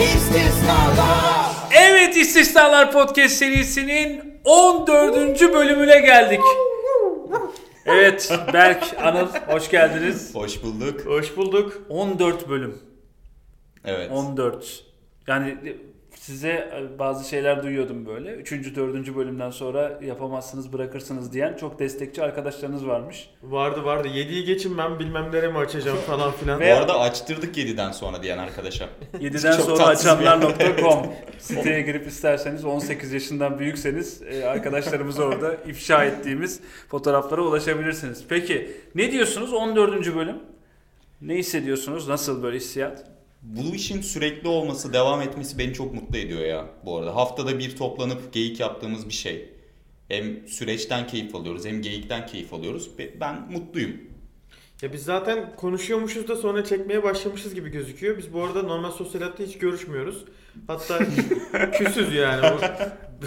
İstisnalar Evet İstisnalar Podcast serisinin 14. bölümüne geldik. Evet Berk, Anıl hoş geldiniz. Hoş bulduk. Hoş bulduk. 14 bölüm. Evet. 14. Yani size bazı şeyler duyuyordum böyle. 3. 4. bölümden sonra yapamazsınız bırakırsınız diyen çok destekçi arkadaşlarınız varmış. Vardı vardı. 7'yi geçin ben bilmem nereye mi açacağım falan filan. Bu Ve- arada açtırdık 7'den sonra diyen arkadaşa. 7'den Çok sonra tatsız bir açanlar.com siteye girip isterseniz 18 yaşından büyükseniz e, arkadaşlarımıza orada ifşa ettiğimiz fotoğraflara ulaşabilirsiniz. Peki ne diyorsunuz 14. bölüm? Ne hissediyorsunuz? Nasıl böyle hissiyat? Bu işin sürekli olması, devam etmesi beni çok mutlu ediyor ya bu arada. Haftada bir toplanıp geyik yaptığımız bir şey. Hem süreçten keyif alıyoruz hem geyikten keyif alıyoruz. Be- Ben mutluyum. Ya biz zaten konuşuyormuşuz da sonra çekmeye başlamışız gibi gözüküyor. Biz bu arada normal sosyal hayatta hiç görüşmüyoruz. Hatta küsüz yani. O-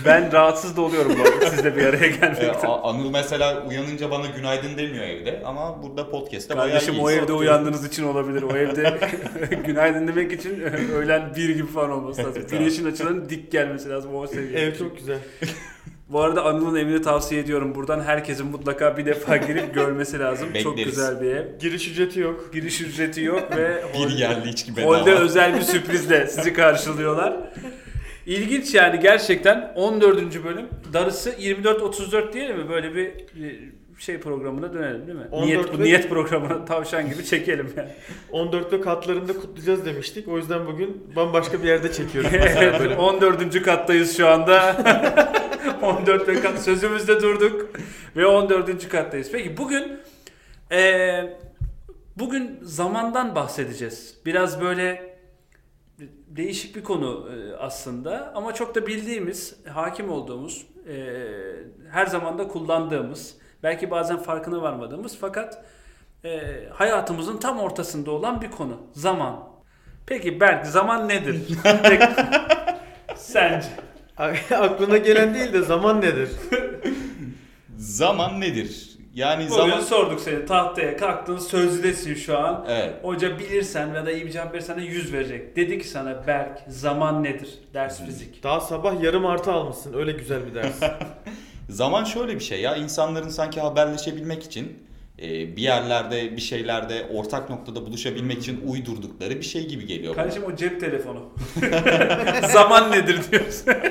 Ben rahatsız da oluyorum bu arada sizle bir araya Ee, gelmekten. A- Anıl mesela uyanınca bana günaydın demiyor evde ama burada podcast'ta bayağı Kardeşim o evde uyandığınız için olabilir. O evde günaydın demek için öğlen bir gibi falan olması lazım. Güneşin açılarının dik gelmesi lazım o seviyede. Ev çok güzel. Bu arada Anıl'ın evini tavsiye ediyorum. Buradan herkesin mutlaka bir defa girip görmesi lazım. Çok güzel bir ev. Giriş ücreti yok. Giriş ücreti yok ve Bir yerli içki bedava. holde özel bir sürprizle sizi karşılıyorlar. İlginç yani gerçekten 14. bölüm. Darısı 24-34 diyelim mi? Böyle bir, bir şey programına dönelim değil mi? 14 niyet, bu niyet programına tavşan gibi çekelim yani. 14 ve katlarında kutlayacağız demiştik. O yüzden bugün bambaşka bir yerde çekiyoruz. evet, böyle. 14. kattayız şu anda. 14 ve kat sözümüzde durduk ve 14. kattayız. Peki bugün eee, bugün zamandan bahsedeceğiz. Biraz böyle değişik bir konu e, aslında ama çok da bildiğimiz, hakim olduğumuz, e, her zaman da kullandığımız, belki bazen farkına varmadığımız fakat e, hayatımızın tam ortasında olan bir konu. Zaman. Peki Berk zaman nedir? Sence? Aklına gelen değil de zaman nedir? Zaman nedir? Yani Bugün zaman... sorduk seni tahtaya kalktın sözlüdesin şu an. Evet. Hoca bilirsen ya da iyi bir cevap verirsen de 100 verecek. Dedi ki sana Berk zaman nedir? Ders fizik. Daha sabah yarım artı almışsın. Öyle güzel bir ders. Zaman şöyle bir şey ya insanların sanki haberleşebilmek için e, bir yerlerde bir şeylerde ortak noktada buluşabilmek için uydurdukları bir şey gibi geliyor bana. Kardeşim o cep telefonu. zaman nedir diyorsun.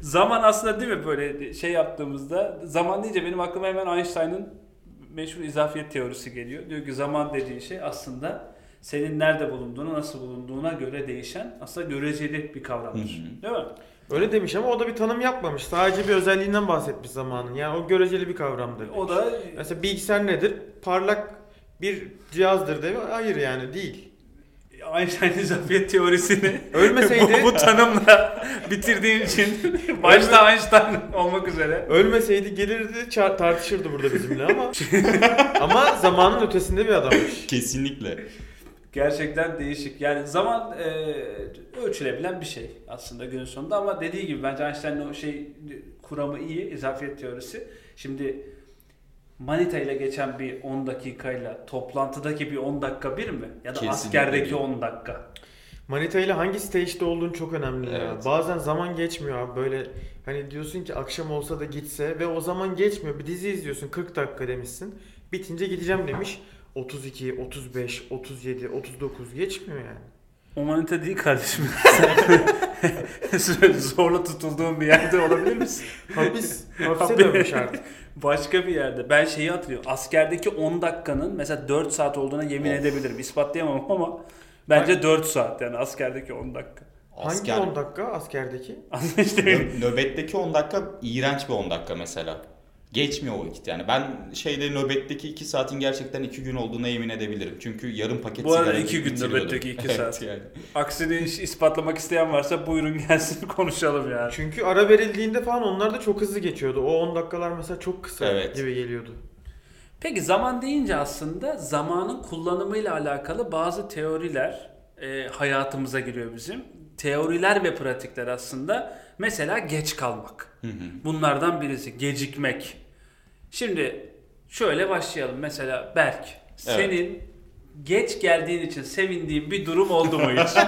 zaman aslında değil mi böyle şey yaptığımızda zaman deyince benim aklıma hemen Einstein'ın meşhur izafiyet teorisi geliyor. Diyor ki zaman dediği şey aslında senin nerede bulunduğuna, nasıl bulunduğuna göre değişen aslında göreceli bir kavramdır. Hı hı. Değil mi? Öyle demiş ama o da bir tanım yapmamış. Sadece bir özelliğinden bahsetmiş zamanın. Yani o göreceli bir kavramdır. O da Mesela bilgisayar nedir? Parlak bir cihazdır değil mi? Hayır yani değil. Einstein izafiyet teorisini Ölmeseydi- bu, bu tanımla bitirdiğin için başta Einstein olmak üzere Ölmeseydi gelirdi tartışırdı burada bizimle ama ama zamanın ötesinde bir adammış. Kesinlikle. Gerçekten değişik. Yani zaman e, ölçülebilen bir şey aslında günün sonunda ama dediği gibi bence Einstein'ın o şey kuramı iyi izafiyet teorisi. Şimdi Manita ile geçen bir 10 dakikayla toplantıdaki bir 10 dakika bir mi? Ya da Kesinlikle askerdeki değil. 10 dakika. Manita ile hangi stage'de olduğun çok önemli ya. Evet. Bazen zaman geçmiyor abi böyle hani diyorsun ki akşam olsa da gitse ve o zaman geçmiyor. Bir dizi izliyorsun 40 dakika demişsin. Bitince gideceğim demiş. 32, 35, 37, 39 geçmiyor yani. O manita değil kardeşim. Zorla tutulduğun bir yerde olabilir misin? Hapis, hapse dönmüş artık. Başka bir yerde. Ben şeyi hatırlıyorum. Askerdeki 10 dakikanın mesela 4 saat olduğuna yemin Of. edebilirim. İspatlayamam ama bence 4 saat yani askerdeki 10 dakika. Asker, Hangi 10 dakika askerdeki? İşte Nö- nöbetteki 10 dakika iğrenç bir 10 dakika mesela. Geçmiyor o vakit yani. Ben şeyde nöbetteki 2 saatin gerçekten 2 gün olduğuna yemin edebilirim. Çünkü yarım paket Bu arada sigara iki gün bitiriyordum. nöbetteki iki Evet saat. yani. aksini ispatlamak isteyen varsa buyurun gelsin konuşalım yani. Çünkü ara verildiğinde falan onlar da çok hızlı geçiyordu. O 10 dakikalar mesela çok kısa Evet. gibi geliyordu. Peki zaman deyince aslında zamanın kullanımıyla alakalı bazı teoriler e, hayatımıza giriyor bizim. Teoriler ve pratikler aslında mesela geç kalmak. Hı hı. Bunlardan birisi gecikmek. Şimdi şöyle başlayalım. Mesela Berk, senin geç geldiğin için sevindiğin bir durum oldu mu hiç?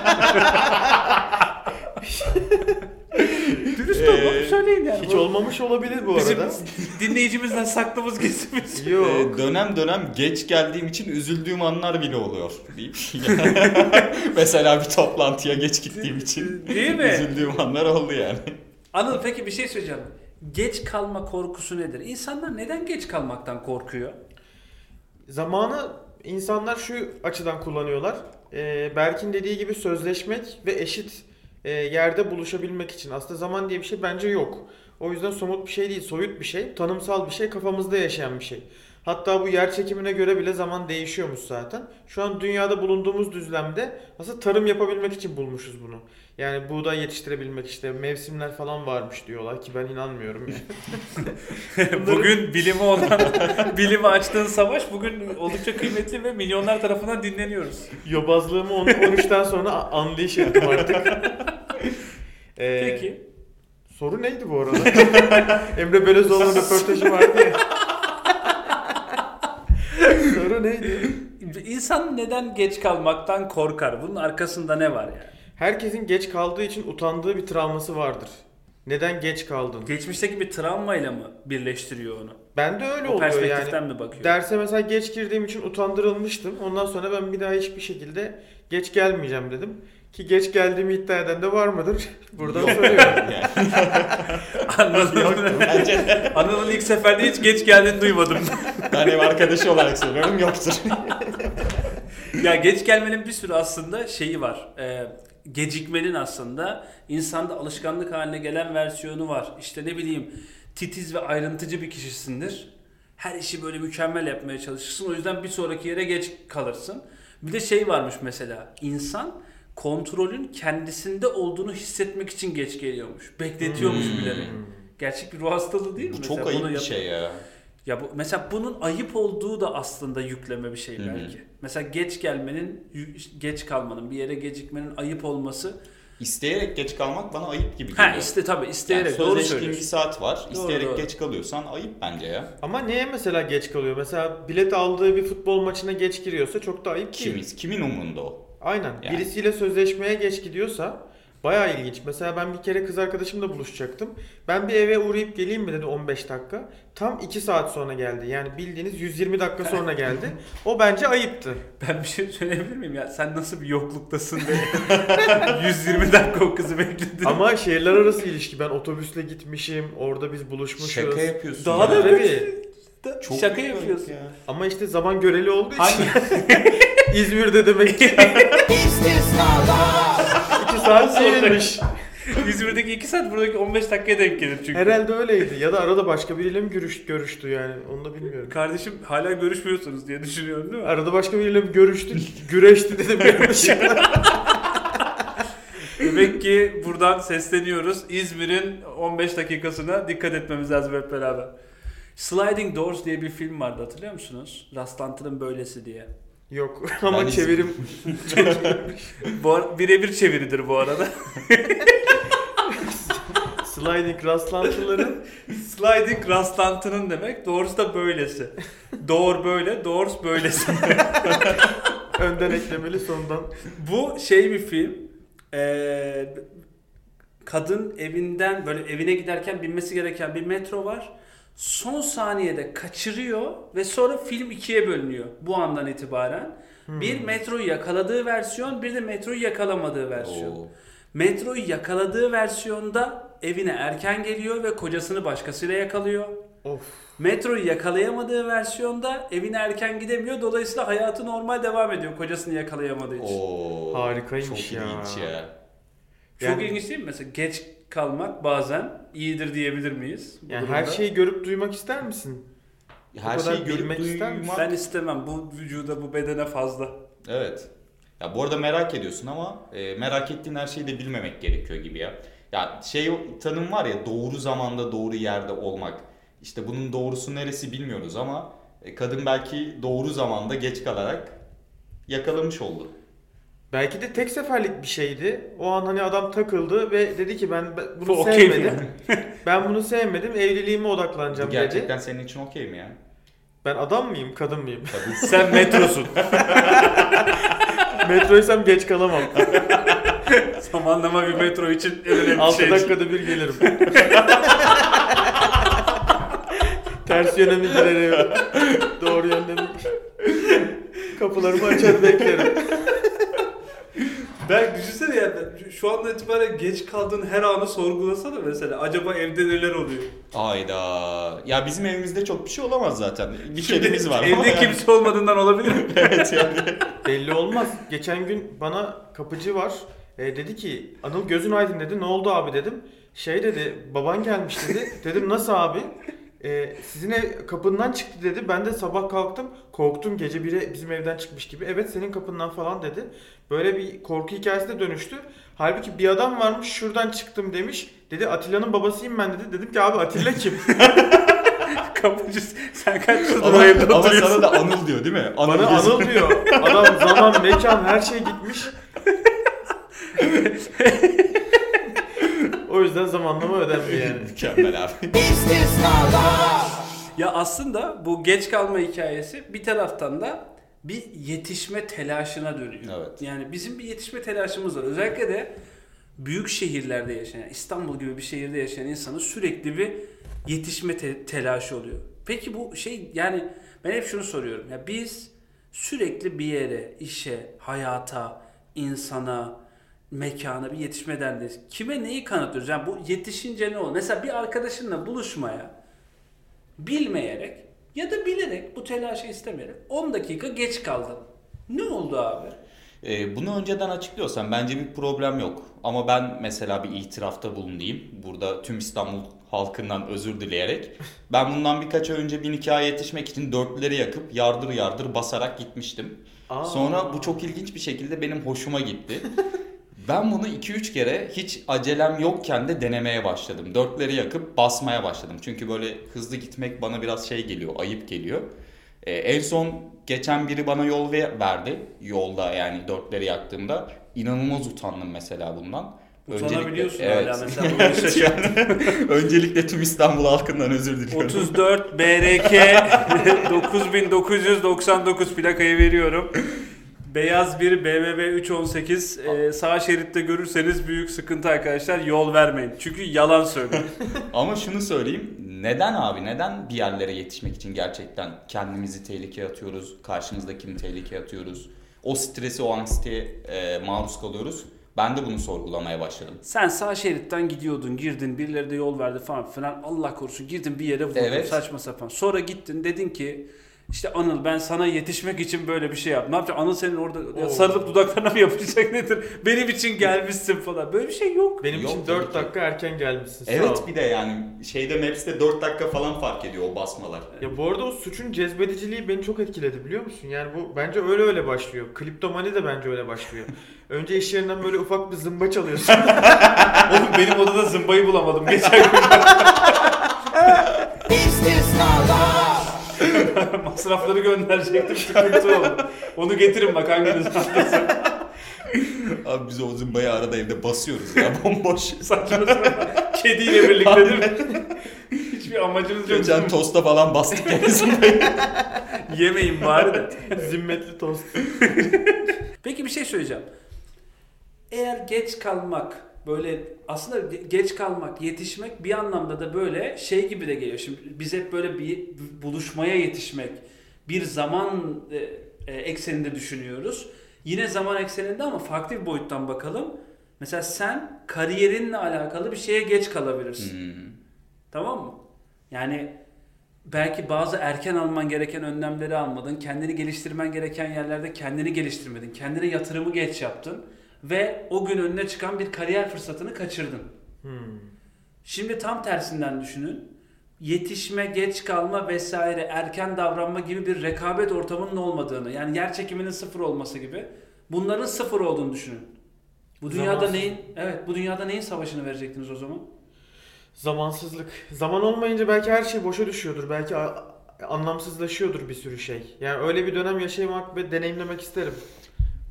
Dürüst olun Ee, söyleyin yani. Hiç Bu olmamış olabilir bu Bizim arada. dinleyicimizden saklımız gizlimiz. Yok. Ee, dönem dönem geç geldiğim için üzüldüğüm anlar bile oluyor deyip. Mesela bir toplantıya geç gittiğim için Değil mi? üzüldüğüm anlar oldu yani. Anıl peki bir şey söyleyeceğim. Geç kalma korkusu nedir? İnsanlar neden geç kalmaktan korkuyor? Zamanı insanlar şu açıdan kullanıyorlar. Ee, Berk'in dediği gibi sözleşmek ve eşit e, yerde buluşabilmek için. Aslında zaman diye bir şey bence yok. O yüzden somut bir şey değil, soyut bir şey, tanımsal bir şey, kafamızda yaşayan bir şey. Hatta bu yer çekimine göre bile zaman değişiyormuş zaten. Şu an dünyada bulunduğumuz düzlemde aslında tarım yapabilmek için bulmuşuz bunu. Yani buğday yetiştirebilmek işte mevsimler falan varmış diyorlar ki ben inanmıyorum yani. bugün bilimi olan, bilimi açtığın savaş bugün oldukça kıymetli ve milyonlar tarafından dinleniyoruz. Yobazlığımı 10 13'ten sonra unleash ettim artık. Ee, Peki. Soru neydi bu arada? Emre Belözoğlu'nun röportajı vardı ya. Soru neydi? İnsan neden geç kalmaktan korkar? Bunun arkasında ne var yani? Herkesin geç kaldığı için utandığı bir travması vardır. Neden geç kaldın? Geçmişteki bir travmayla mı birleştiriyor onu? Bende öyle o oluyor perspektiften yani. mi bakıyor? Derse mesela geç girdiğim için utandırılmıştım. Ondan sonra ben bir daha hiçbir şekilde geç gelmeyeceğim dedim. Ki geç geldiğimi iddia eden de var mıdır? Buradan soruyorum. Yani. Anıl'ın, Bence de. Anıl'ın ilk seferde hiç geç geldiğini duymadım. Ben ev arkadaşı olarak söylüyorum yoktur. ya geç gelmenin bir sürü aslında şeyi var. Ee, gecikmenin aslında insanda alışkanlık haline gelen versiyonu var. İşte ne bileyim titiz ve ayrıntıcı bir kişisindir. Her işi böyle mükemmel yapmaya çalışırsın. O yüzden bir sonraki yere geç kalırsın. Bir de şey varmış mesela. İnsan kontrolün kendisinde olduğunu hissetmek için geç geliyormuş. Bekletiyormuş Hmm. bilerek. Gerçek bir ruh hastalığı değil mi? Bu mesela? çok ayıp Bunu bir yap- şey ya. Ya bu mesela bunun ayıp olduğu da aslında yükleme bir şey belki. Mesela geç gelmenin, geç kalmanın, bir yere gecikmenin ayıp olması. İsteyerek geç kalmak bana ayıp gibi geliyor. Ha işte tabii yani isteyerek doğru sözleştiğin bir söylüyorsun. saat var. Doğru, İsteyerek doğru. geç kalıyorsan ayıp bence ya. Ama neye mesela geç kalıyor? Mesela bilet aldığı bir futbol maçına geç giriyorsa çok da ayıp değil. Kimiz? Kimin umrunda o? Aynen. Yani. Birisiyle sözleşmeye geç gidiyorsa bayağı ilginç. Mesela ben bir kere kız arkadaşımla buluşacaktım. Ben bir eve uğrayıp geleyim mi dedi 15 dakika. Tam 2 saat sonra geldi. Yani bildiğiniz 120 dakika sonra geldi. O bence ayıptı. Ben bir şey söyleyebilir miyim ya? Sen nasıl bir yokluktasın be? 120 dakika o kızı bekledin. Ama şehirler arası ilişki. Ben otobüsle gitmişim. Orada biz buluşmuşuz. Şaka yapıyorsun. Daha ya. da Tabii. Çok Şaka yapıyorsun. ya. Ama işte zaman göreli olduğu için Hangi? İzmir'de demek ki 2 saat değilmiş. İzmir'deki 2 saat buradaki 15 dakikaya denk gelir çünkü. Herhalde öyleydi. Ya da arada başka biriyle mi görüş, görüştü yani. Onu da bilmiyorum. Kardeşim hala görüşmüyorsunuz diye düşünüyorum değil mi? Arada başka biriyle mi görüştük? Güreşti dedim yanlışlıkla. Demek ki buradan sesleniyoruz. İzmir'in 15 dakikasına dikkat etmemiz lazım hep beraber. Sliding Doors diye bir film vardı hatırlıyor musunuz? Rastlantının böylesi diye. Yok ama Ben çevirim ar- birebir çeviridir bu arada. sliding rastlantıların Sliding rastlantının demek. Doors da böylesi. Door böyle, Doors böylesi. önden eklemeli sondan. Bu şey bir film. Ee, kadın evinden böyle evine giderken binmesi gereken bir metro var. Son saniyede kaçırıyor ve sonra film ikiye bölünüyor bu andan itibaren. Bir metroyu yakaladığı versiyon, bir de metroyu yakalamadığı versiyon. Oo. Metroyu yakaladığı versiyonda evine erken geliyor ve kocasını başkasıyla yakalıyor. Of. Metroyu yakalayamadığı versiyonda evine erken gidemiyor. Dolayısıyla hayatı normal devam ediyor kocasını yakalayamadığı için. Oo. Harikaymış Çok ya. ilginç ya. Çok Yani- ilginç değil mi? Mesela geç kalmak bazen iyidir diyebilir miyiz? bu Yani durumda? her şeyi görüp duymak ister misin? Her kadar şeyi görüp bilmek ister misin? duymak. ben istemem. Bu vücuda, bu bedene fazla. Evet. Ya bu arada merak ediyorsun ama e, merak ettiğin her şeyi de bilmemek gerekiyor gibi ya. Ya şey tanım var ya doğru zamanda doğru yerde olmak. İşte bunun doğrusu neresi bilmiyoruz ama e, kadın belki doğru zamanda geç kalarak yakalamış oldu. Belki de tek seferlik bir şeydi. O an hani adam takıldı ve dedi ki ben bunu Bu okey mi sevmedim. ben bunu sevmedim. Evliliğime odaklanacağım dedi. gerçekten senin için okey mi ya? Ben adam mıyım, kadın mıyım? Tabii. Sen metrosun. Metroysam geç kalamam. Zamanlama bir metro için en önemli 6 şey. dakikada bir gelirim. Ters yöne mi girerim? Doğru yönde mi? Kapılarımı açar beklerim. Ben düşünsene yani şu- anda itibaren geç kaldığın her anı sorgulasana mesela. Acaba evde neler oluyor? Hayda. Ya bizim evimizde çok bir şey olamaz zaten. Bir Şimdi kedimiz var ama Evde yani. kimse olmadığından olabilir mi? evet yani. Belli olmaz. Geçen gün bana kapıcı var. E, dedi ki Anıl gözün aydın dedi. Ne oldu abi dedim. Şey dedi baban gelmiş dedi. Dedim nasıl abi? E, sizin ev kapından çıktı dedi. Ben de sabah kalktım. Korktum gece 1'e bizim evden çıkmış gibi. Evet senin kapından falan dedi. Böyle bir korku hikayesine dönüştü. Halbuki bir adam varmış şuradan çıktım demiş. Dedi Atilla'nın babasıyım ben dedi. Dedim ki abi Atilla kim? Kapıcı sen kaç yıldır Ama, evde ama oturuyorsun? sana da Anıl diyor değil mi? Bana gözü- Anıl diyor. Adam zaman, mekan her şey gitmiş. o yüzden zamanlama ödendi yani. Mükemmel abi. Ya aslında bu geç kalma hikayesi bir taraftan da bir yetişme telaşına dönüyor. Evet. Yani bizim bir yetişme telaşımız var. Özellikle de büyük şehirlerde yaşayan, İstanbul gibi bir şehirde yaşayan insanın sürekli bir yetişme te- telaşı oluyor. Peki bu şey yani ben hep şunu soruyorum. Ya biz sürekli bir yere, işe, hayata, insana, mekana bir yetişme derdindeyiz. Kime neyi kanıtlıyoruz? Yani bu yetişince ne olur? Mesela bir arkadaşınla buluşmaya bilmeyerek ya da bilerek bu telaşı istemeyerek 10 dakika geç kaldın. Ne oldu abi? Ee, bunu önceden açıklıyorsam bence bir problem yok. Ama ben mesela bir itirafta bulunayım. Burada tüm İstanbul halkından özür dileyerek. Ben bundan birkaç ay önce bir nikaha yetişmek için dörtleri yakıp yardır yardır basarak gitmiştim. Aa. Sonra bu çok ilginç bir şekilde benim hoşuma gitti. Ben bunu 2-3 kere hiç acelem yokken de denemeye başladım. Dörtleri yakıp basmaya başladım. Çünkü böyle hızlı gitmek bana biraz şey geliyor, ayıp geliyor. Ee, en son geçen biri bana yol ve- verdi. Yolda yani dörtleri yaktığımda. İnanılmaz utandım mesela bundan. Utanabiliyorsun evet. hala mesela Evet, yani Öncelikle tüm İstanbul halkından özür diliyorum. 34 BRK 9999 plakayı veriyorum. Beyaz bir BMW 318 Ee, sağ şeritte görürseniz büyük sıkıntı arkadaşlar yol vermeyin. Çünkü yalan söylüyor. Ama şunu söyleyeyim. Neden abi? Neden bir yerlere yetişmek için gerçekten kendimizi tehlikeye atıyoruz? Karşımızdakini tehlikeye atıyoruz? O stresi, o anksiyeteye e, maruz kalıyoruz. Ben de bunu sorgulamaya başladım. Sen sağ şeritten gidiyordun, girdin, birileri de yol verdi falan filan. Allah korusun girdin bir yere vurdun Evet. saçma sapan. Sonra gittin dedin ki işte Anıl ben sana yetişmek için böyle bir şey yaptım. Ne yapacaksın? Anıl senin orada ya sarılıp dudaklarına mı yapacak nedir? Benim için gelmişsin falan. Böyle bir şey yok. Benim Yok, için tabii 4 ki. dakika erken gelmişsin. Sağ Evet bir de yani şeyde Maps'te 4 dakika falan fark ediyor o basmalar. Ya bu arada o suçun cezbediciliği beni çok etkiledi biliyor musun? Yani bu bence öyle öyle başlıyor. Kliptomani de bence öyle başlıyor. Önce iş yerinden böyle ufak bir zımba çalıyorsun. Oğlum benim odada zımbayı bulamadım geçen gün. Masrafları gönderecektim sıkıntı oldu. Onu getirin bak hanginiz. Abi biz o zımbayı arada evde basıyoruz ya bomboş. Saçma sapan. Kediyle birlikte değil mi? Hiçbir amacınız yok. Geçen tosta falan bastık zımbayı. Yemeyin bari de. Zimmetli tost. Peki bir şey söyleyeceğim. Eğer geç kalmak böyle aslında ge- geç kalmak, yetişmek bir anlamda da böyle şey gibi de geliyor. Şimdi biz hep böyle bir buluşmaya yetişmek, bir zaman e, e, ekseninde düşünüyoruz. Yine zaman ekseninde ama farklı bir boyuttan bakalım. Mesela sen kariyerinle alakalı bir şeye geç kalabilirsin. Hmm. Tamam mı? Yani belki bazı erken alman gereken önlemleri almadın. Kendini geliştirmen gereken yerlerde kendini geliştirmedin. Kendine yatırımı geç yaptın. Ve o gün önüne çıkan bir kariyer fırsatını kaçırdın. Hmm. Şimdi tam tersinden düşünün. Yetişme, geç kalma vesaire, erken davranma gibi bir rekabet ortamının olmadığını, yani yer çekiminin sıfır olması gibi bunların sıfır olduğunu düşünün. Bu dünyada Zamansız. neyin evet bu dünyada neyin savaşını verecektiniz o zaman? Zamansızlık. Zaman olmayınca belki her şey boşa düşüyordur. Belki anlamsızlaşıyordur bir sürü şey. Yani öyle bir dönem yaşamak ve deneyimlemek isterim.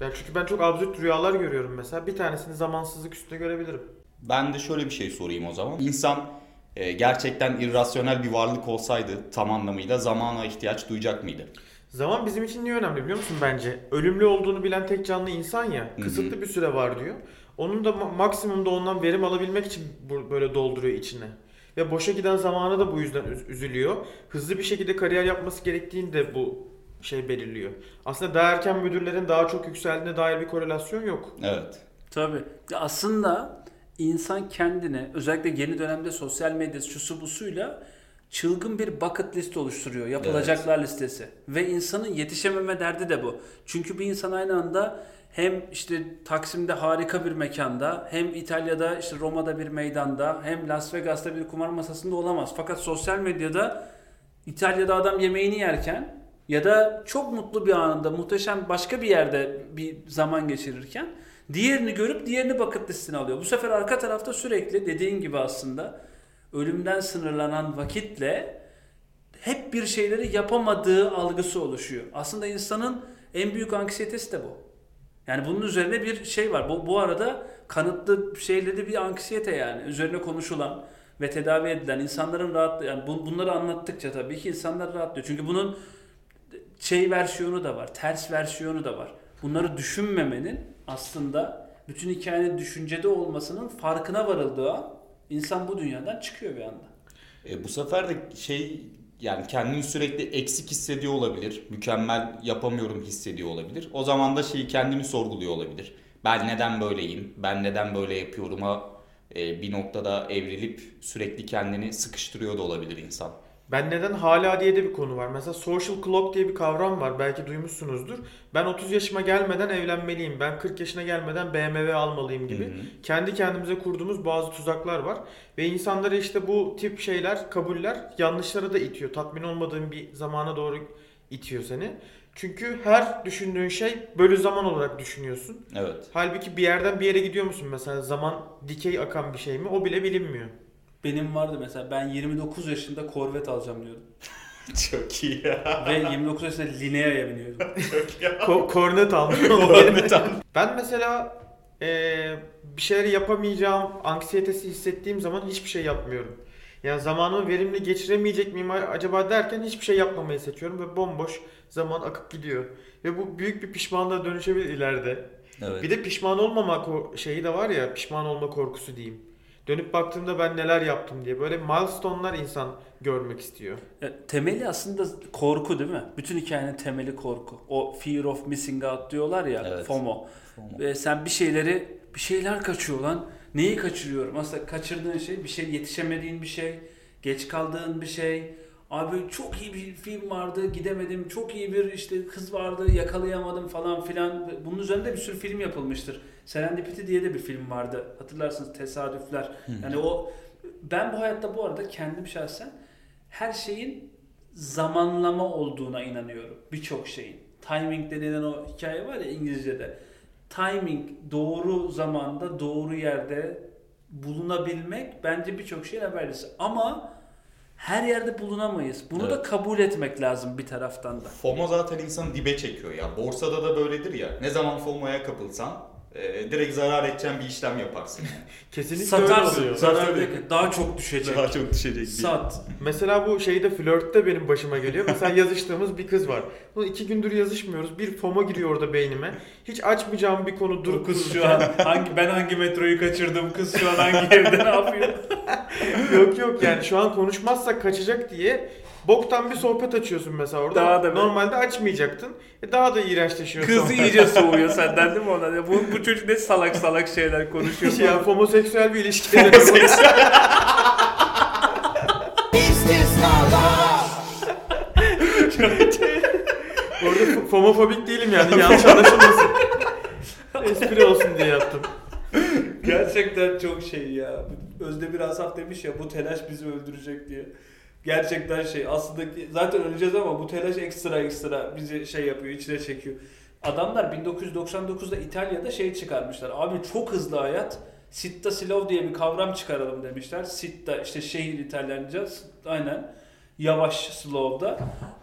Ben çünkü ben çok absürt rüyalar görüyorum mesela. Bir tanesini zamansızlık üstünde görebilirim. Ben de şöyle bir şey sorayım o zaman. İnsan e, gerçekten irrasyonel bir varlık olsaydı tam anlamıyla zamana ihtiyaç duyacak mıydı? Zaman bizim için niye önemli biliyor musun bence? Ölümlü olduğunu bilen tek canlı insan ya. Kısıtlı bir süre var diyor. Onun da ma- maksimumda ondan verim alabilmek için böyle dolduruyor içine. Ve boşa giden zamanı da bu yüzden üz- üzülüyor. Hızlı bir şekilde kariyer yapması gerektiğini de bu şey belirliyor. Aslında daha erken müdürlerin daha çok yükseldiğine dair bir korelasyon yok. Evet. Tabii. Aslında insan kendine özellikle yeni dönemde sosyal medyası şusu busuyla çılgın bir bucket list oluşturuyor. Yapılacaklar listesi. Ve insanın yetişememe derdi de bu. Çünkü bir insan aynı anda hem işte Taksim'de harika bir mekanda, hem İtalya'da işte Roma'da bir meydanda, hem Las Vegas'ta bir kumar masasında olamaz. Fakat sosyal medyada İtalya'da adam yemeğini yerken ya da çok mutlu bir anında muhteşem başka bir yerde bir zaman geçirirken diğerini görüp diğerini bucket listine alıyor. Bu sefer arka tarafta sürekli dediğin gibi aslında ölümden sınırlanan vakitle hep bir şeyleri yapamadığı algısı oluşuyor. Aslında insanın en büyük anksiyetesi de bu. Yani bunun üzerine bir şey var. Bu, bu arada kanıtlı şeyle de bir anksiyete yani. Üzerine konuşulan ve tedavi edilen insanların rahat yani bu- bunları anlattıkça tabii ki insanlar rahatlıyor. Çünkü bunun şey versiyonu da var, ters versiyonu da var. Bunları düşünmemenin aslında bütün hikayenin düşüncede olmasının farkına varıldığı an insan bu dünyadan çıkıyor bir anda. E, bu sefer de şey yani kendini sürekli eksik hissediyor olabilir. Mükemmel yapamıyorum hissediyor olabilir. O zaman da şeyi kendini sorguluyor olabilir. Ben neden böyleyim? Ben neden böyle yapıyorum'a e, bir noktada evrilip sürekli kendini sıkıştırıyor da olabilir insan. Ben neden hala diye de bir konu var. Mesela social clock diye bir kavram var. Belki duymuşsunuzdur. Ben 30 yaşıma gelmeden evlenmeliyim. Ben 40 yaşına gelmeden BMW almalıyım gibi. Hı hı. Kendi kendimize kurduğumuz bazı tuzaklar var. Ve insanları işte bu tip şeyler, kabuller yanlışlara da itiyor. Tatmin olmadığın bir zamana doğru itiyor seni. Çünkü her düşündüğün şey bölü zaman olarak düşünüyorsun. Evet. Halbuki bir yerden bir yere gidiyor musun mesela zaman dikey akan bir şey mi o bile bilinmiyor. Benim vardı mesela ben 29 yaşında Corvette alacağım diyordum. Çok iyi ya. Ve 29 yaşında Linea'ya biniyordum. Ko- kornet almış. ben mesela eee, bir şeyleri yapamayacağım anksiyetesi hissettiğim zaman hiçbir şey yapmıyorum. Yani zamanımı verimli geçiremeyecek miyim acaba derken hiçbir şey yapmamayı seçiyorum ve bomboş zaman akıp gidiyor. Ve bu büyük bir pişmanlığa dönüşebilir ileride. Evet. Bir de pişman olmama şeyi de var ya pişman olma korkusu diyeyim. Dönüp baktığımda ben neler yaptım diye böyle milestone'lar insan görmek istiyor. Ya, temeli aslında korku değil mi? Bütün hikayenin temeli korku. O fear of missing out diyorlar ya Evet. FOMO. Ve sen bir şeyleri bir şeyler kaçıyor lan. Neyi kaçırıyorum? Aslında kaçırdığın şey bir şey yetişemediğin bir şey, geç kaldığın bir şey. Abi çok iyi bir film vardı, gidemedim. Çok iyi bir işte kız vardı, yakalayamadım falan filan. Bunun üzerinde bir sürü film yapılmıştır. Serendipity diye de bir film vardı. Hatırlarsınız Tesadüfler. Yani o ben bu hayatta bu arada kendim şahsen her şeyin zamanlama olduğuna inanıyorum. Birçok şeyin. Timing denilen o hikaye var ya İngilizce'de. Timing doğru zamanda doğru yerde bulunabilmek bence birçok şeyin habercisi. Ama her yerde bulunamayız. Bunu da Evet. kabul etmek lazım bir taraftan da. FOMO zaten insanı dibe çekiyor ya. Borsada da böyledir ya. Ne zaman FOMO'ya kapılsan e, direkt zarar edeceğin bir işlem yaparsın. Yani. Kesinlikle öyle Satarsın. oluyor. Zarar değil, daha çok düşecek. Daha çok düşecek. Sat. Mesela bu şeyde flörtte benim başıma geliyor. Mesela yazıştığımız bir kız var. Bunu iki gündür yazışmıyoruz. Bir FOMO giriyor orada beynime. Hiç açmayacağım bir konu Dur durup kız şu an hangi ben hangi metroyu kaçırdım kız şu an hangi evde ne yapıyor? yok yok yani şu an konuşmazsak kaçacak diye boktan bir sohbet açıyorsun mesela orada. Daha da. Normalde açmayacaktın. E daha da iğrençleşiyor. Kız sonra. iyice soğuyor senden değil mi ona? Ya Bu, bu çocuk ne salak salak şeyler konuşuyor. Şey, falan. homoseksüel bir ilişki. Orada f- homofobik değilim yani yanlış anlaşılmasın. Espri olsun diye yaptım. Gerçekten çok şey ya. Özdemir Asaf demiş ya bu telaş bizi öldürecek diye. Gerçekten şey aslında zaten öleceğiz ama bu telaş ekstra ekstra bizi şey yapıyor içine çekiyor. Adamlar 1999'da İtalya'da şey çıkarmışlar. Abi çok hızlı hayat. Sitta Silov diye bir kavram çıkaralım demişler. Sitta işte şehir İtalyanca aynen yavaş slow'da.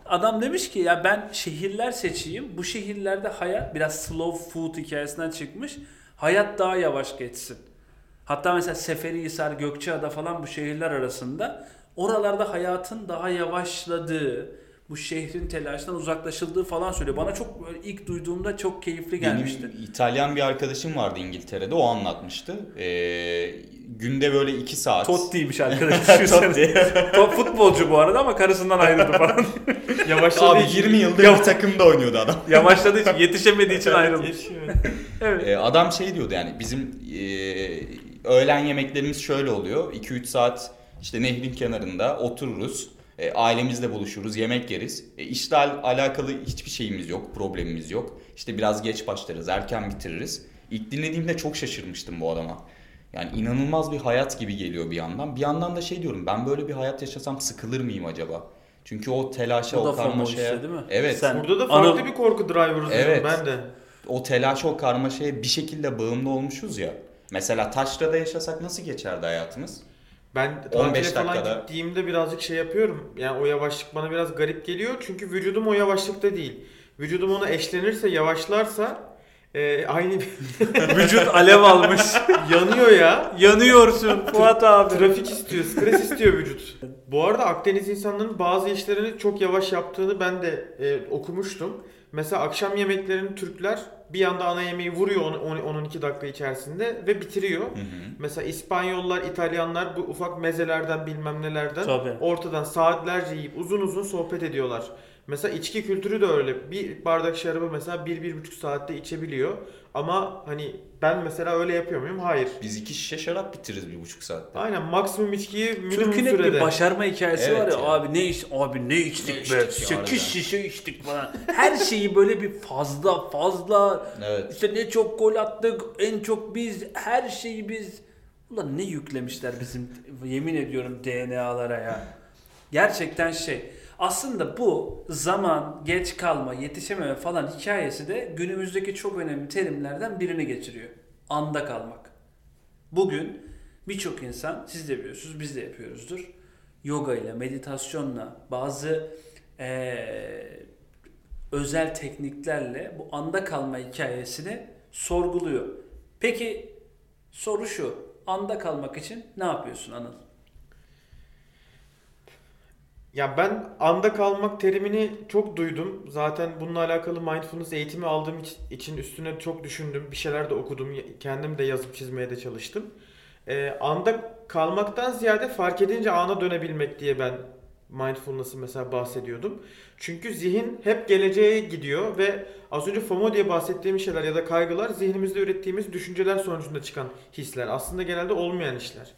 Adam demiş ki ya ben şehirler seçeyim. Bu şehirlerde hayat biraz slow food hikayesinden çıkmış. Hayat daha yavaş geçsin. Hatta mesela Seferihisar, Gökçeada falan bu şehirler arasında oralarda hayatın daha yavaşladığı, bu şehrin telaştan uzaklaşıldığı falan söylüyor. Bana çok böyle ilk duyduğumda çok keyifli gelmişti. Benim İtalyan bir arkadaşım vardı İngiltere'de o anlatmıştı. Ee, günde böyle 2 saat. Totti'ymiş arkadaş düşünsene. Top futbolcu bu arada ama karısından ayrıldı falan. Yavaşladı. Abi 20 yıldır bir takımda oynuyordu adam. Yavaşladığı için, yetişemediği için ayrılmış. Evet. Ee, adam şey diyordu yani bizim e, öğlen yemeklerimiz şöyle oluyor. 2-3 saat işte nehrin kenarında otururuz. E, ailemizle buluşuruz, yemek yeriz. E, işle al- alakalı hiçbir şeyimiz yok, problemimiz yok. İşte biraz geç başlarız, erken bitiririz. İlk dinlediğimde çok şaşırmıştım bu adama. Yani inanılmaz bir hayat gibi geliyor bir yandan. Bir yandan da şey diyorum ben böyle bir hayat yaşasam sıkılır mıyım acaba? Çünkü o telaşa, o FOMO karmaşaya... işte değil mi? Evet. Sen- Burada da farklı Anıl- bir korku driver Evet. ben de. o telaşa o karmaşaya bir şekilde bağımlı olmuşuz ya. Mesela taşrada yaşasak nasıl geçerdi hayatımız? Ben 15 tatile falan dakikada. gittiğimde birazcık şey yapıyorum. Yani o yavaşlık bana biraz garip geliyor. Çünkü vücudum o yavaşlıkta değil. Vücudum ona eşlenirse, yavaşlarsa e, aynı Vücut alev almış. yanıyor ya. Yanıyorsun Fuat abi. Trafik istiyor, stres istiyor vücut. Bu arada Akdeniz insanlarının bazı işlerini çok yavaş yaptığını ben de e, okumuştum. Mesela akşam yemeklerini Türkler bir anda ana yemeği vuruyor 10-12 dakika içerisinde ve bitiriyor. Hı hı. Mesela İspanyollar, İtalyanlar bu ufak mezelerden bilmem nelerden Tabii. ortadan saatlerce yiyip uzun uzun sohbet ediyorlar. Mesela içki kültürü de öyle. Bir bardak şarabı mesela 1-1,5 saatte içebiliyor. Ama hani ben mesela öyle yapıyor muyum? Hayır. Biz iki şişe şarap bitiririz bir buçuk saatte. Aynen maksimum içkiyi minimum Türk'ün hep sürede. bir başarma hikayesi Evet var ya, ya. abi ne iç abi ne içtik Ne be içtik ya 8 harbiden. şişe içtik falan. Her şeyi böyle bir fazla fazla Evet. işte ne çok gol attık en çok biz her şeyi biz Ulan ne yüklemişler bizim yemin ediyorum DNA'lara ya. Gerçekten şey. Aslında bu zaman, geç kalma, yetişememe falan hikayesi de günümüzdeki çok önemli terimlerden birini geçiriyor. Anda kalmak. Bugün birçok insan, siz de biliyorsunuz, biz de yapıyoruzdur. Yoga ile, meditasyonla, bazı eee, özel tekniklerle bu anda kalma hikayesini sorguluyor. Peki soru şu, anda kalmak için ne yapıyorsun Anıl? Ya ben anda kalmak terimini çok duydum. Zaten bununla alakalı mindfulness eğitimi aldığım iç- için üstüne çok düşündüm. Bir şeyler de okudum. Kendim de yazıp çizmeye de çalıştım. Ee, anda kalmaktan ziyade fark edince ana dönebilmek diye ben mindfulness'ı mesela bahsediyordum. Çünkü zihin hep geleceğe gidiyor ve az önce FOMO diye bahsettiğim şeyler ya da kaygılar zihnimizde ürettiğimiz düşünceler sonucunda çıkan hisler. Aslında genelde olmayan işler.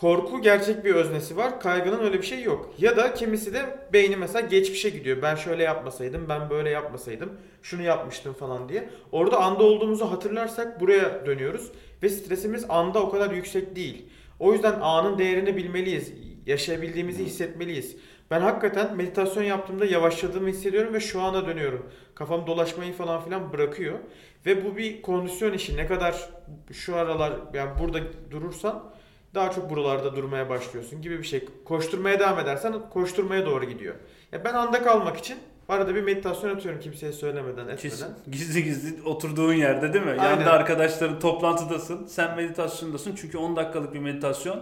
Korku gerçek bir öznesi var. Kaygının öyle bir şey yok. Ya da kimisi de beyni mesela geçmişe gidiyor. Ben şöyle yapmasaydım, ben böyle yapmasaydım, şunu yapmıştım falan diye. Orada anda olduğumuzu hatırlarsak buraya dönüyoruz. Ve stresimiz anda o kadar yüksek değil. O yüzden anın değerini bilmeliyiz. Yaşayabildiğimizi hissetmeliyiz. Ben hakikaten meditasyon yaptığımda yavaşladığımı hissediyorum ve şu ana dönüyorum. Kafam dolaşmayı falan filan bırakıyor. Ve bu bir kondisyon işi. Ne kadar şu aralar yani burada durursan daha çok buralarda durmaya başlıyorsun gibi bir şey. Koşturmaya devam edersen koşturmaya doğru gidiyor. Ya ben anda kalmak için arada bir meditasyon atıyorum kimseye söylemeden etmeden. Kesin. Gizli gizli oturduğun yerde değil mi? Aynen. Yanında arkadaşların toplantıdasın. Sen meditasyondasın çünkü 10 dakikalık bir meditasyon.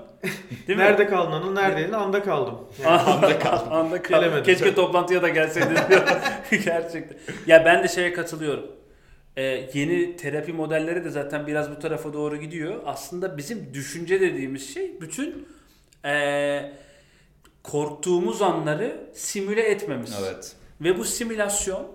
Değil mi? Nerede kaldın Anıl? Neredeydin? Anda kaldım. Yani Anda kal. Anda kal. Gelemedim. Keşke toplantıya da gelseydin. diyor. Gerçekten. Ya ben de şeye katılıyorum. Ee, yeni terapi modelleri de zaten biraz bu tarafa doğru gidiyor. Aslında bizim düşünce dediğimiz şey bütün ee, korktuğumuz anları simüle etmemiz. Evet. Ve bu simülasyon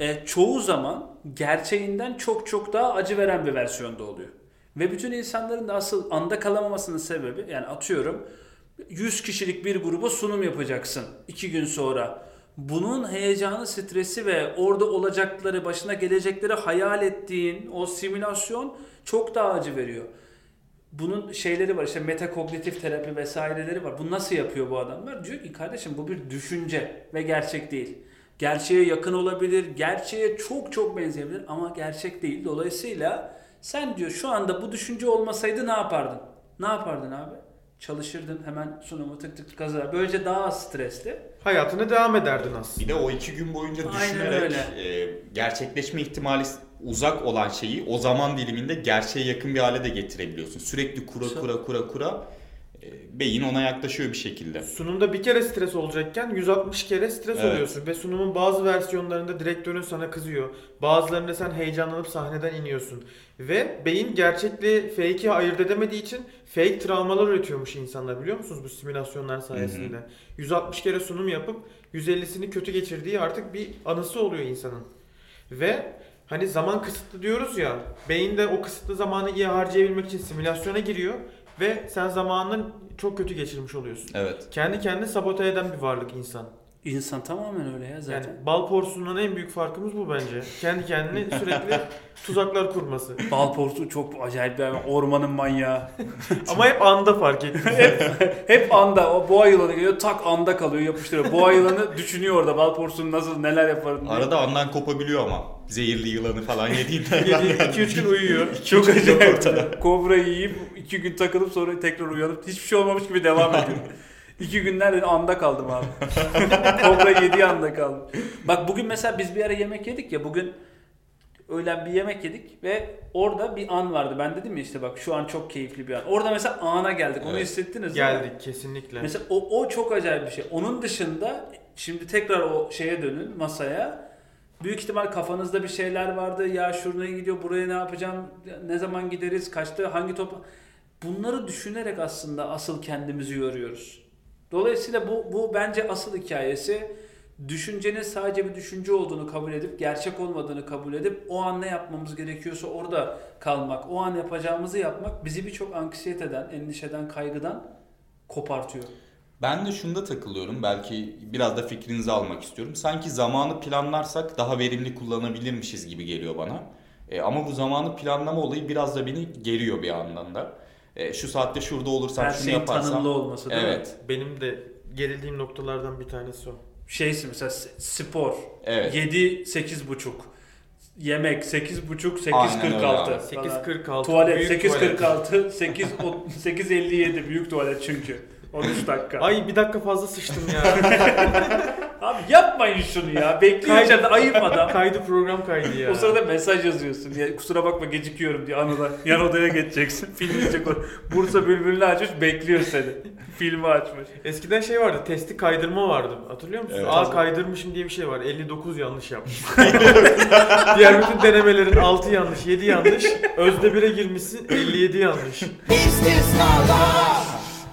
e, çoğu zaman gerçeğinden çok çok daha acı veren bir versiyonda oluyor. Ve bütün insanların da asıl anda kalamamasının sebebi yani atıyorum 100 kişilik bir gruba sunum yapacaksın 2 gün sonra. Bunun heyecanı, stresi ve orada olacakları, başına gelecekleri hayal ettiğin o simülasyon çok daha acı veriyor. Bunun şeyleri var işte metakognitif terapi vesaireleri var. Bu nasıl yapıyor bu adamlar? Diyor ki kardeşim bu bir düşünce ve gerçek değil. Gerçeğe yakın olabilir, gerçeğe çok çok benzeyebilir ama gerçek değil. Dolayısıyla sen diyor şu anda bu düşünce olmasaydı ne yapardın? Ne yapardın abi? Çalışırdın hemen sunumu tık tık tık kazar. Böylece daha az stresli. hayatına devam ederdin aslında. Bir de o iki gün boyunca Aynen düşünerek öyle. e, gerçekleşme ihtimali uzak olan şeyi o zaman diliminde gerçeğe yakın bir hale de getirebiliyorsun. Sürekli kura kura kura kura beyin ona yaklaşıyor bir şekilde. Sunumda bir kere stres olacakken 160 kere stres Evet. oluyorsun ve sunumun bazı versiyonlarında direktörün sana kızıyor. Bazılarında sen heyecanlanıp sahneden iniyorsun. Ve beyin gerçekle fake'i ayırt edemediği için fake travmalar üretiyormuş insanlar biliyor musunuz bu simülasyonlar sayesinde. 160 kere sunum yapıp 150'sini kötü geçirdiği artık bir anısı oluyor insanın. Ve hani zaman kısıtlı diyoruz ya beyin de o kısıtlı zamanı iyi harcayabilmek için simülasyona giriyor ve sen zamanını çok kötü geçirmiş oluyorsun. Evet. Kendi kendini sabote eden bir varlık insan. İnsan tamamen öyle ya zaten. Yani bal porsundan en büyük farkımız bu bence. Kendi kendine sürekli tuzaklar kurması. Bal porsu çok acayip bir hayvan. Ormanın manyağı. Ama hep anda fark ettim. Hep anda. O boğa yılanı geliyor tak anda kalıyor yapıştırıyor. Boğa yılanı düşünüyor orada bal porsunun nasıl neler yaparım diye. Arada andan kopabiliyor ama. Zehirli yılanı falan yediğinden. 2-3 gün uyuyor. Çok acayip. Kobrayı yiyip iki gün takılıp sonra tekrar uyanıp hiçbir şey olmamış gibi devam ediyor. İki günlerde anda kaldım abi. Kobra yediği anda kaldım. Bak bugün mesela biz bir ara yemek yedik ya bugün öğlen bir yemek yedik ve orada bir an vardı. Ben dedim ya işte bak şu an çok keyifli bir an. Orada mesela ana geldik. Onu Evet. hissettiniz mi? Geldik kesinlikle. Mesela o, o çok acayip bir şey. Onun dışında şimdi tekrar o şeye dönün masaya. Büyük ihtimal kafanızda bir şeyler vardı. Ya şuraya gidiyor, buraya ne yapacağım, ne zaman gideriz, kaçta, hangi top... Bunları düşünerek aslında asıl kendimizi yoruyoruz. Dolayısıyla bu, bu bence asıl hikayesi. Düşüncenin sadece bir düşünce olduğunu kabul edip, gerçek olmadığını kabul edip, o an ne yapmamız gerekiyorsa orada kalmak, o an yapacağımızı yapmak bizi birçok anksiyeteden, endişeden, kaygıdan kopartıyor. Ben de şunda takılıyorum. Belki biraz da fikrinizi almak istiyorum. Sanki zamanı planlarsak daha verimli kullanabilirmişiz gibi geliyor bana. E, ama bu zamanı planlama olayı biraz da beni geriyor bir yandan da. E, şu saatte şurada olursam Her şunu şeyin tanımlı olması değil mi? Evet. Benim de gerildiğim noktalardan bir tanesi o. Şeysi mesela spor. Evet. 7 8 buçuk. Yemek 8 buçuk Aynen öyle 8.46. abi. 8.46 Tuvalet büyük 8.46 8 o- 8.57 büyük tuvalet çünkü. 13 dakika. Ay bir dakika fazla sıçtım ya. Abi yapmayın şunu ya. Bekliyor Kaydı- içeride ayıp adam. kaydı program kaydı ya. O sırada mesaj yazıyorsun. Ya, kusura bakma gecikiyorum diye anıda. Yan odaya geçeceksin. Film izleyecek o. Bursa Bülbül'ünü açmış bekliyor seni. Filmi açmış. Eskiden şey vardı, testi kaydırma vardı. Hatırlıyor musun? Evet. Aa kaydırmışım diye bir şey var. 59 yanlış yapmış. Diğer bütün denemelerin 6 yanlış, 7 yanlış. Özde 1'e girmişsin, 57 yanlış.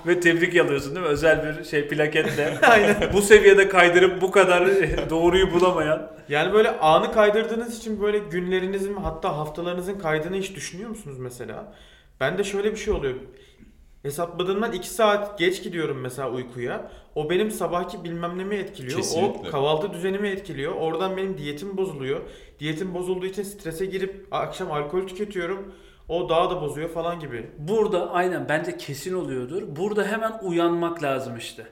Ve tebrik alıyorsun değil mi? Özel bir şey plaketle. Aynen. bu seviyede kaydırıp bu kadar doğruyu bulamayan. Yani böyle anı kaydırdığınız için böyle günlerinizin hatta haftalarınızın kaydını hiç düşünüyor musunuz mesela? Ben de şöyle bir şey oluyor. Hesapladığımdan 2 saat geç gidiyorum mesela uykuya. O benim sabahki bilmem nemi etkiliyor. Kesinlikle. O kahvaltı düzenimi etkiliyor. Oradan benim diyetim bozuluyor. Diyetim bozulduğu için strese girip akşam alkol tüketiyorum. O daha da bozuyor falan gibi. Burada aynen bence kesin oluyordur. Burada hemen uyanmak lazım işte.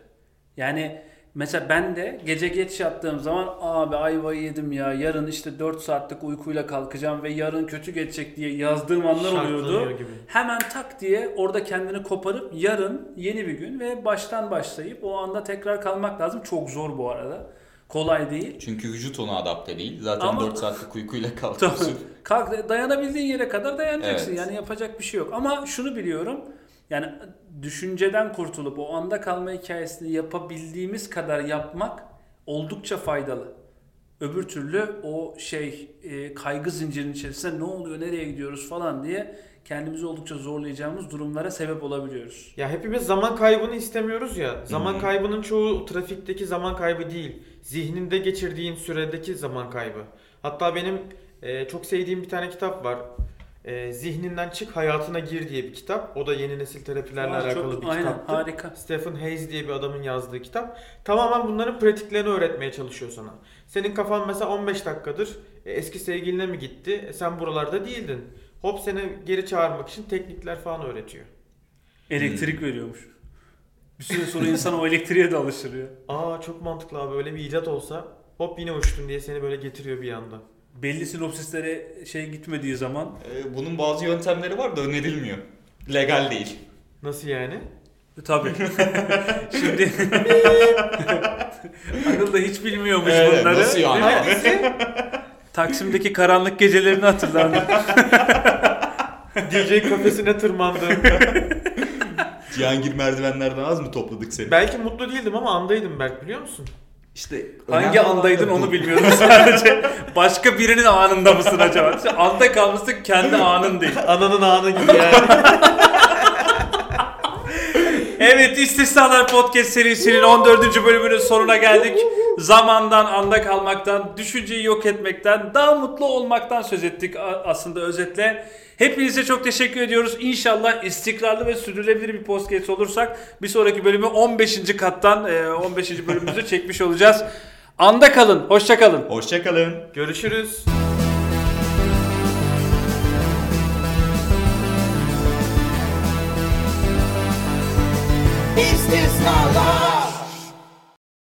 Yani mesela ben de gece geç yattığım zaman abi ayvayı yedim ya yarın işte 4 saatlik uykuyla kalkacağım ve yarın kötü geçecek diye yazdığım anlar oluyordu. Gibi. Hemen tak diye orada kendini koparıp yarın yeni bir gün ve baştan başlayıp o anda tekrar kalmak lazım. Çok zor bu arada. Kolay değil. Çünkü vücut ona adapte değil. Zaten Ama- 4 saatlik uykuyla kalkıyorsun. Kalk, dayanabildiğin yere kadar dayanacaksın. Evet. Yani yapacak bir şey yok. Ama şunu biliyorum. Yani düşünceden kurtulup o anda kalma hikayesini yapabildiğimiz kadar yapmak oldukça faydalı. Öbür türlü o şey e, kaygı zincirinin içerisinde ne oluyor, nereye gidiyoruz falan diye kendimizi oldukça zorlayacağımız durumlara sebep olabiliyoruz. Ya hepimiz zaman kaybını istemiyoruz ya. Zaman hı. kaybının çoğu trafikteki zaman kaybı değil. Zihninde geçirdiğin süredeki zaman kaybı. Hatta benim e, çok sevdiğim bir tane kitap var. E, Zihninden Çık Hayatına Gir diye bir kitap. O da yeni nesil terapilerle Aa, alakalı çok, bir aynen kitaptı. harika. Stephen Hayes diye bir adamın yazdığı kitap. Tamamen bunların pratiklerini öğretmeye çalışıyor sana. Senin kafan mesela 15 dakikadır e, eski sevgiline mi gitti? E, sen buralarda değildin. Hop seni geri çağırmak için teknikler falan öğretiyor. Elektrik veriyormuş. Bir süre sonra insan o elektriğe de alışır ya. Aa çok mantıklı abi öyle bir icat olsa hop yine uçtun diye seni böyle getiriyor bir anda. Belli sinopsislere şey gitmediği zaman Ee, bunun bazı yöntemleri var da önerilmiyor. Legal değil. Nasıl yani? Tabii. Şimdi Anıl da hiç bilmiyormuş Evet, bunları. nasıl yani? Değil mi? Hangisi? Taksim'deki karanlık gecelerini hatırlardım. DJ kafesine tırmandım. Cihangir merdivenlerden az mı topladık seni? Belki mutlu değildim ama andaydım Berk biliyor musun? İşte Hangi andaydın da onu bilmiyorum sadece. Başka birinin anında mısın acaba? Sen anda kalmışsın kendi anın değil. Ananın anı gibi yani. Evet İstisnalar Podcast serisinin 14. bölümünün sonuna geldik. Zamandan, anda kalmaktan, düşünceyi yok etmekten, daha mutlu olmaktan söz ettik aslında özetle. Hepinize çok teşekkür ediyoruz. İnşallah istikrarlı ve sürdürülebilir bir podcast olursak bir sonraki bölümü 15. kattan e, 15. bölümümüzü çekmiş olacağız. Anda kalın, hoşça kalın. Hoşçakalın. Görüşürüz. İstisnalar